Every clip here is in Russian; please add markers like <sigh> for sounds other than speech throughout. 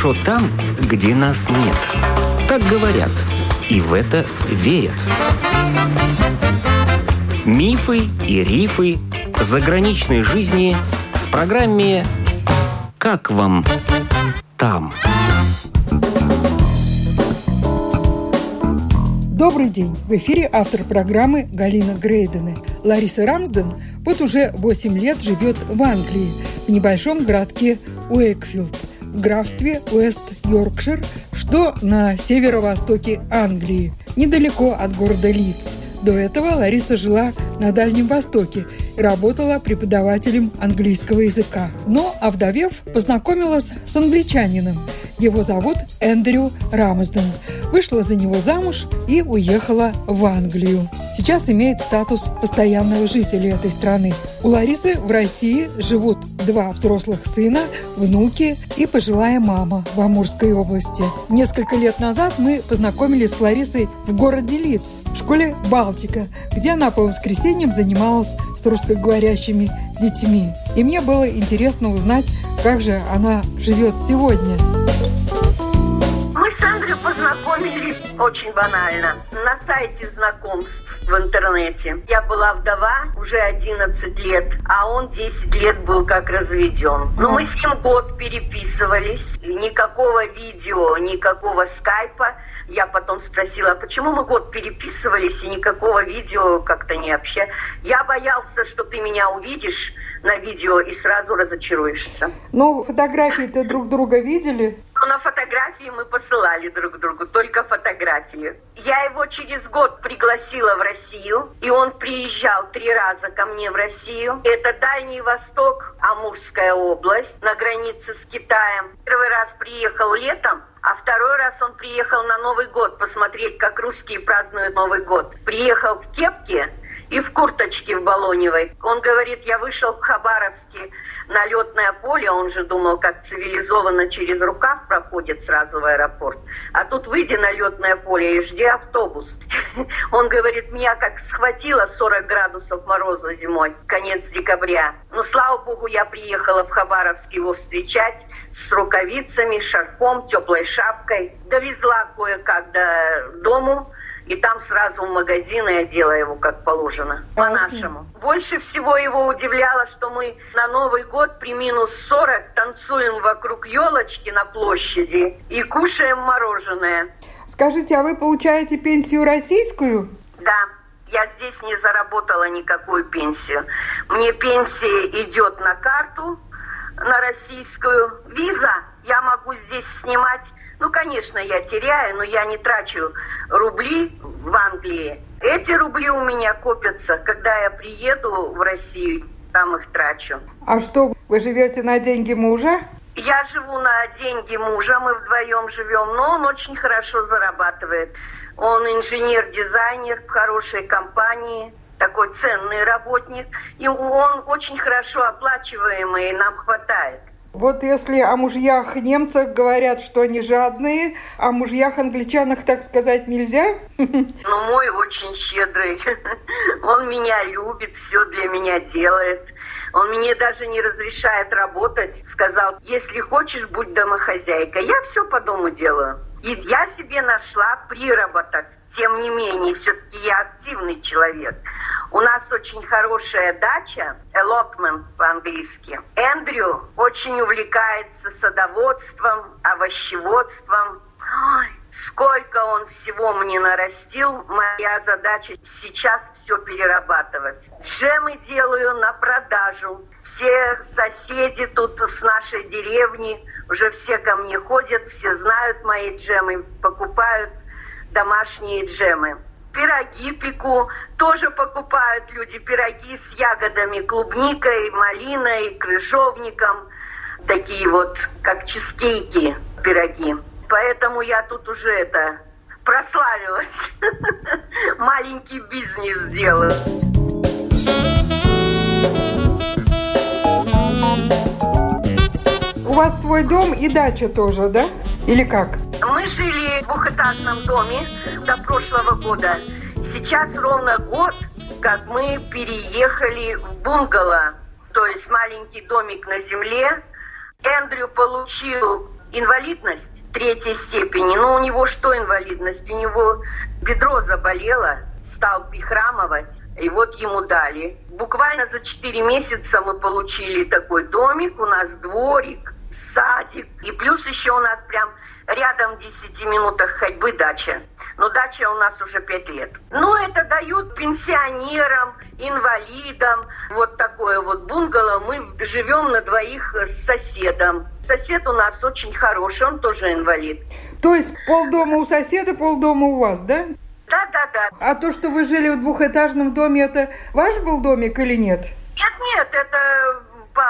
хорошо там, где нас нет. Так говорят, и в это верят. Мифы и рифы заграничной жизни в программе «Как вам там?». Добрый день! В эфире автор программы Галина Грейдена. Лариса Рамсден вот уже 8 лет живет в Англии, в небольшом городке Уэкфилд, в графстве Уэст-Йоркшир, что на северо-востоке Англии, недалеко от города Лидс. До этого Лариса жила на Дальнем Востоке и работала преподавателем английского языка. Но, овдовев, познакомилась с англичанином. Его зовут Эндрю Рамсден. Вышла за него замуж и уехала в Англию. Сейчас имеет статус постоянного жителя этой страны. У Ларисы в России живут два взрослых сына, внуки и пожилая мама в Амурской области. Несколько лет назад мы познакомились с Ларисой в городе Лиц, в школе «Балтика», где она по воскресеньям занималась с русскоговорящими детьми. И мне было интересно узнать, как же она живет сегодня. Андреем познакомились очень банально на сайте знакомств в интернете. Я была вдова уже 11 лет, а он 10 лет был как разведен. Но мы с ним год переписывались. Никакого видео, никакого скайпа. Я потом спросила, почему мы год переписывались и никакого видео как-то не общались. Я боялся, что ты меня увидишь на видео и сразу разочаруешься. Ну, фотографии-то друг друга видели? Но на фотографии мы посылали друг другу, только фотографии. Я его через год пригласила в Россию, и он приезжал три раза ко мне в Россию. Это Дальний Восток, Амурская область, на границе с Китаем. Первый раз приехал летом, а второй раз он приехал на Новый год посмотреть, как русские празднуют Новый год. Приехал в кепке и в курточке в Балоневой. Он говорит, я вышел в Хабаровске на летное поле, он же думал, как цивилизованно через рукав проходит сразу в аэропорт. А тут выйди на летное поле и жди автобус. <laughs> Он говорит, меня как схватило 40 градусов мороза зимой, конец декабря. Но, слава богу, я приехала в Хабаровск его встречать с рукавицами, шарфом, теплой шапкой. Довезла кое-как до дому и там сразу в магазин и одела его как положено, по-нашему. Больше всего его удивляло, что мы на Новый год при минус 40 танцуем вокруг елочки на площади и кушаем мороженое. Скажите, а вы получаете пенсию российскую? Да. Я здесь не заработала никакую пенсию. Мне пенсия идет на карту, на российскую. Виза я могу здесь снимать ну, конечно, я теряю, но я не трачу рубли в Англии. Эти рубли у меня копятся. Когда я приеду в Россию, там их трачу. А что, вы живете на деньги мужа? Я живу на деньги мужа, мы вдвоем живем, но он очень хорошо зарабатывает. Он инженер-дизайнер в хорошей компании, такой ценный работник. И он очень хорошо оплачиваемый, и нам хватает. Вот если о мужьях немцах говорят, что они жадные, о мужьях англичанах так сказать нельзя? <laughs> Ну, мой очень щедрый. Он меня любит, все для меня делает. Он мне даже не разрешает работать. Сказал, если хочешь, будь домохозяйкой. Я все по дому делаю. И я себе нашла приработок. Тем не менее, все-таки я активный человек. У нас очень хорошая дача, allotment по-английски. Эндрю очень увлекается садоводством, овощеводством. Ой, сколько он всего мне нарастил. Моя задача сейчас все перерабатывать. Джемы делаю на продажу. Все соседи тут с нашей деревни уже все ко мне ходят, все знают мои джемы, покупают домашние джемы. Пироги пеку, тоже покупают люди пироги с ягодами, клубникой, малиной, крыжовником. Такие вот, как чизкейки, пироги. Поэтому я тут уже это прославилась. <laughs> Маленький бизнес сделаю. У вас свой дом и дача тоже, да? Или как? Мы жили в двухэтажном доме до прошлого года. Сейчас ровно год, как мы переехали в бунгало, то есть маленький домик на земле. Эндрю получил инвалидность третьей степени. Но у него что инвалидность? У него бедро заболело, стал прихрамывать, и вот ему дали. Буквально за 4 месяца мы получили такой домик, у нас дворик, садик, и плюс еще у нас прям рядом в 10 минутах ходьбы дача. Но дача у нас уже 5 лет. Ну, это дают пенсионерам, инвалидам. Вот такое вот бунгало. Мы живем на двоих с соседом. Сосед у нас очень хороший, он тоже инвалид. То есть полдома у соседа, полдома у вас, да? Да, да, да. А то, что вы жили в двухэтажном доме, это ваш был домик или нет? Нет, нет, это по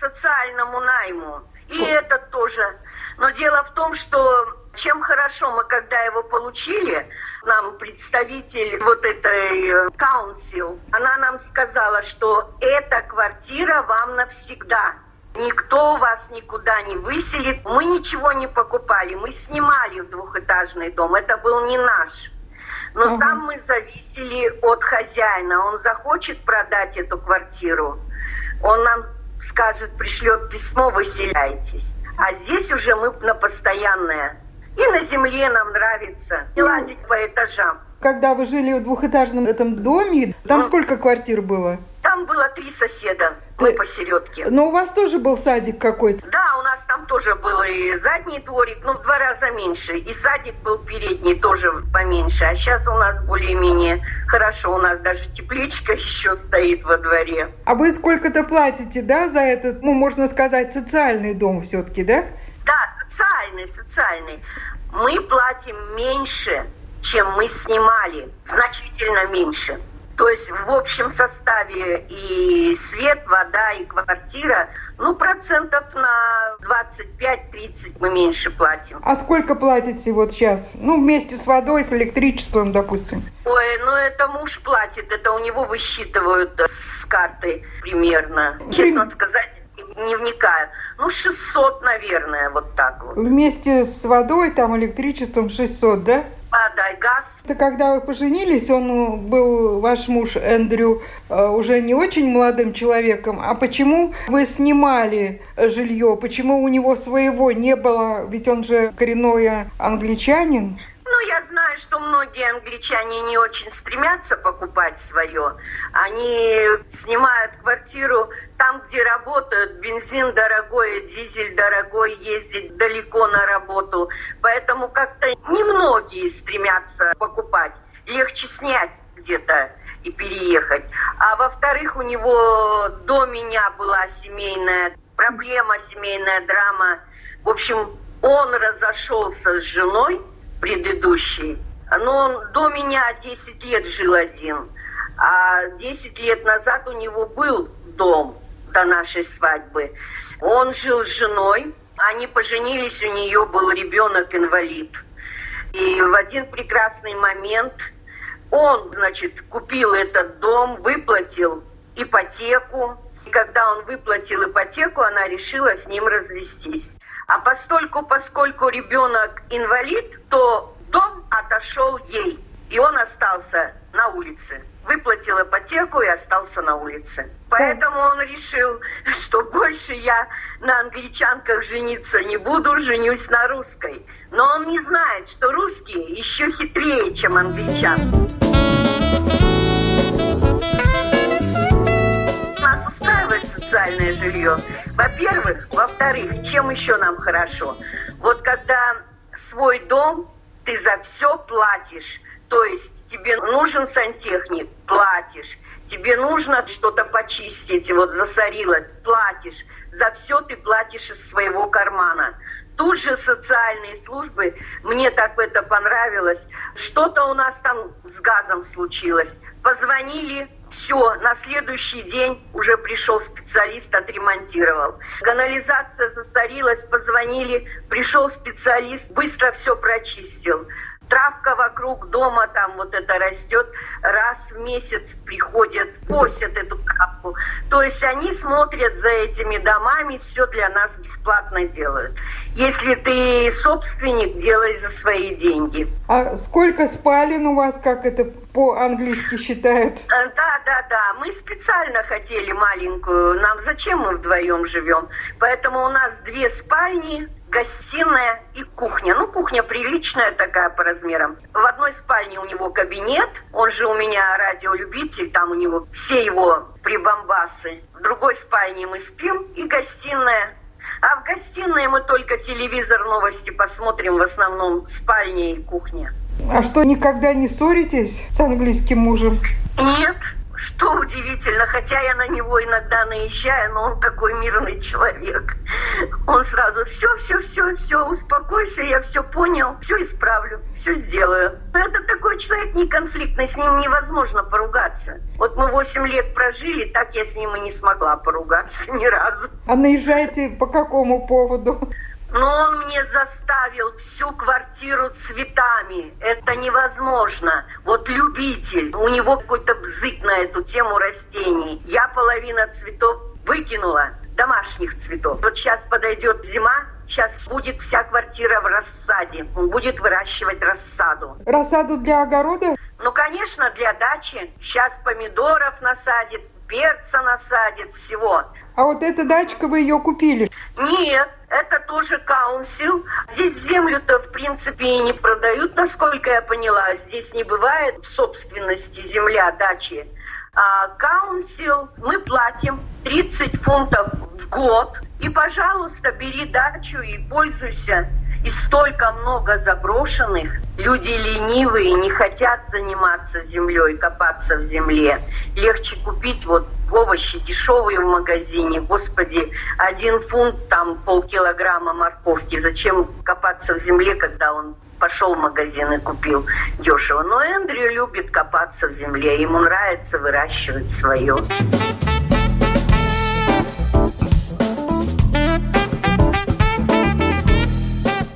социальному найму. И О. это тоже. Но дело в том, что чем хорошо мы, когда его получили, нам представитель вот этой каунсил, она нам сказала, что эта квартира вам навсегда. Никто вас никуда не выселит. Мы ничего не покупали, мы снимали в двухэтажный дом. Это был не наш. Но угу. там мы зависели от хозяина. Он захочет продать эту квартиру, он нам скажет, пришлет письмо, выселяйтесь. А здесь уже мы на постоянное. И на земле нам нравится, и лазить по этажам. Когда вы жили в двухэтажном этом доме, там ну, сколько квартир было? Там было три соседа, мы посередке. Но у вас тоже был садик какой-то? Да, нас там тоже был и задний дворик, но в два раза меньше. И садик был передний тоже поменьше. А сейчас у нас более-менее хорошо. У нас даже тепличка <laughs> еще стоит во дворе. А вы сколько-то платите, да, за этот, ну, можно сказать, социальный дом все-таки, да? Да, социальный, социальный. Мы платим меньше, чем мы снимали. Значительно меньше. То есть в общем составе и свет, вода, и квартира, ну, процентов на 25-30 мы меньше платим. А сколько платите вот сейчас? Ну, вместе с водой, с электричеством, допустим. Ой, ну это муж платит, это у него высчитывают с карты примерно. Честно сказать, не вникаю. Ну, 600, наверное, вот так вот. Вместе с водой, там, электричеством 600, да? Подай газ. Это когда вы поженились, он был, ваш муж Эндрю, э, уже не очень молодым человеком. А почему вы снимали жилье? Почему у него своего не было? Ведь он же коренной англичанин. Ну, я знаю, что многие англичане не очень стремятся покупать свое. Они снимают квартиру там, где работают, бензин дорогой, дизель дорогой, ездить далеко на работу. Поэтому как-то немногие стремятся покупать. Легче снять где-то и переехать. А во-вторых, у него до меня была семейная проблема, семейная драма. В общем, он разошелся с женой предыдущей, но он до меня 10 лет жил один. А 10 лет назад у него был дом до нашей свадьбы. Он жил с женой, они поженились, у нее был ребенок-инвалид. И в один прекрасный момент он, значит, купил этот дом, выплатил ипотеку. И когда он выплатил ипотеку, она решила с ним развестись. А постольку, поскольку ребенок инвалид, то дом отошел ей. И он остался на улице выплатил ипотеку и остался на улице. Поэтому он решил, что больше я на англичанках жениться не буду, женюсь на русской. Но он не знает, что русские еще хитрее, чем англичан. Нас устраивает социальное жилье. Во-первых. Во-вторых, чем еще нам хорошо? Вот когда свой дом, ты за все платишь. То есть тебе нужен сантехник, платишь. Тебе нужно что-то почистить, вот засорилось, платишь. За все ты платишь из своего кармана. Тут же социальные службы, мне так это понравилось. Что-то у нас там с газом случилось. Позвонили, все, на следующий день уже пришел специалист, отремонтировал. Канализация засорилась, позвонили, пришел специалист, быстро все прочистил травка вокруг дома там вот это растет, раз в месяц приходят, косят эту травку. То есть они смотрят за этими домами, все для нас бесплатно делают. Если ты собственник, делай за свои деньги. А сколько спален у вас, как это по-английски считают? Э, да, да, да. Мы специально хотели маленькую. Нам зачем мы вдвоем живем? Поэтому у нас две спальни, гостиная и кухня. Ну, кухня приличная такая по размерам. В одной спальне у него кабинет, он же у меня радиолюбитель, там у него все его прибамбасы. В другой спальне мы спим и гостиная. А в гостиной мы только телевизор, новости посмотрим, в основном спальня и кухня. А что, никогда не ссоритесь с английским мужем? Нет, что удивительно, хотя я на него иногда наезжаю, но он такой мирный человек. Он сразу все, все, все, все, успокойся, я все понял, все исправлю, все сделаю. Это такой человек не конфликтный, с ним невозможно поругаться. Вот мы 8 лет прожили, так я с ним и не смогла поругаться <laughs> ни разу. А наезжаете по какому поводу? Но он мне заставил всю квартиру цветами. Это невозможно. Вот любитель, у него какой-то бзык на эту тему растений. Я половина цветов выкинула, домашних цветов. Вот сейчас подойдет зима, сейчас будет вся квартира в рассаде. Он будет выращивать рассаду. Рассаду для огорода? Ну, конечно, для дачи. Сейчас помидоров насадит, перца насадит, всего. А вот эта дачка, вы ее купили? Нет, это тоже каунсил. Здесь землю-то, в принципе, и не продают, насколько я поняла. Здесь не бывает в собственности земля, дачи. А каунсил мы платим 30 фунтов в год. И, пожалуйста, бери дачу и пользуйся. И столько много заброшенных. Люди ленивые, не хотят заниматься землей, копаться в земле. Легче купить вот овощи дешевые в магазине. Господи, один фунт, там полкилограмма морковки. Зачем копаться в земле, когда он пошел в магазин и купил дешево. Но Эндрю любит копаться в земле. Ему нравится выращивать свое.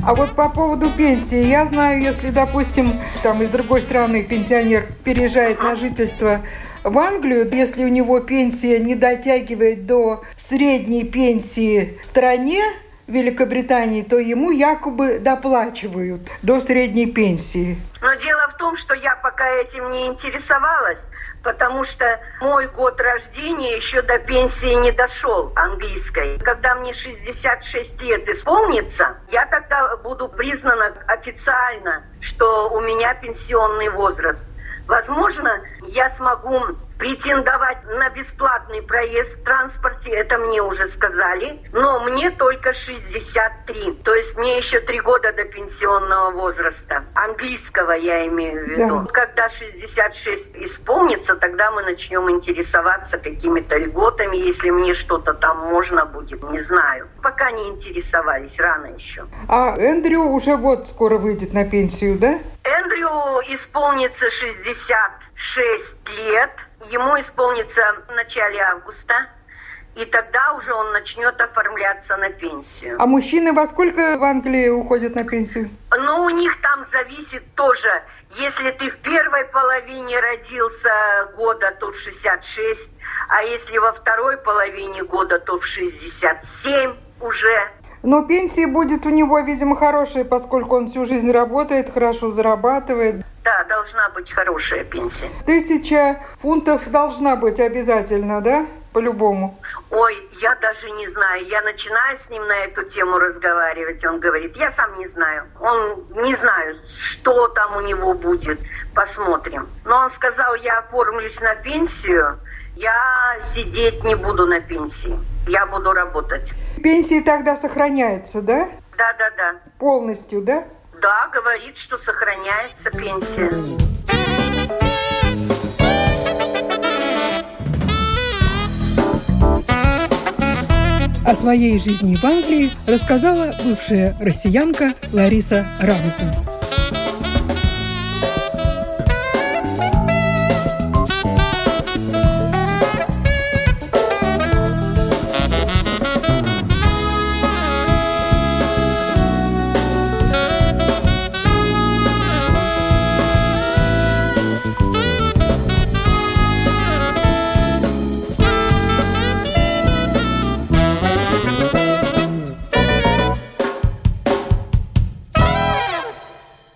А вот по поводу пенсии, я знаю, если, допустим, там из другой страны пенсионер переезжает на жительство в Англию, если у него пенсия не дотягивает до средней пенсии в стране, Великобритании, то ему якобы доплачивают до средней пенсии. Но дело в том, что я пока этим не интересовалась потому что мой год рождения еще до пенсии не дошел английской. Когда мне 66 лет исполнится, я тогда буду признана официально, что у меня пенсионный возраст. Возможно, я смогу претендовать на бесплатный проезд в транспорте, это мне уже сказали, но мне только 63. То есть мне еще три года до пенсионного возраста. Английского я имею в виду. Да. Когда 66 исполнится, тогда мы начнем интересоваться какими-то льготами, если мне что-то там можно будет, не знаю. Пока не интересовались, рано еще. А Эндрю уже вот скоро выйдет на пенсию, да? Эндрю исполнится 66 лет ему исполнится в начале августа, и тогда уже он начнет оформляться на пенсию. А мужчины во сколько в Англии уходят на пенсию? Ну, у них там зависит тоже. Если ты в первой половине родился года, то в 66, а если во второй половине года, то в 67 уже. Но пенсия будет у него, видимо, хорошая, поскольку он всю жизнь работает, хорошо зарабатывает. Должна быть хорошая пенсия. Тысяча фунтов должна быть обязательно, да? По-любому. Ой, я даже не знаю. Я начинаю с ним на эту тему разговаривать. Он говорит, я сам не знаю. Он не знаю, что там у него будет. Посмотрим. Но он сказал, я оформлюсь на пенсию. Я сидеть не буду на пенсии. Я буду работать. Пенсия тогда сохраняется, да? Да, да, да. Полностью, да? Да, говорит, что сохраняется пенсия. О своей жизни в Англии рассказала бывшая россиянка Лариса Рамсден.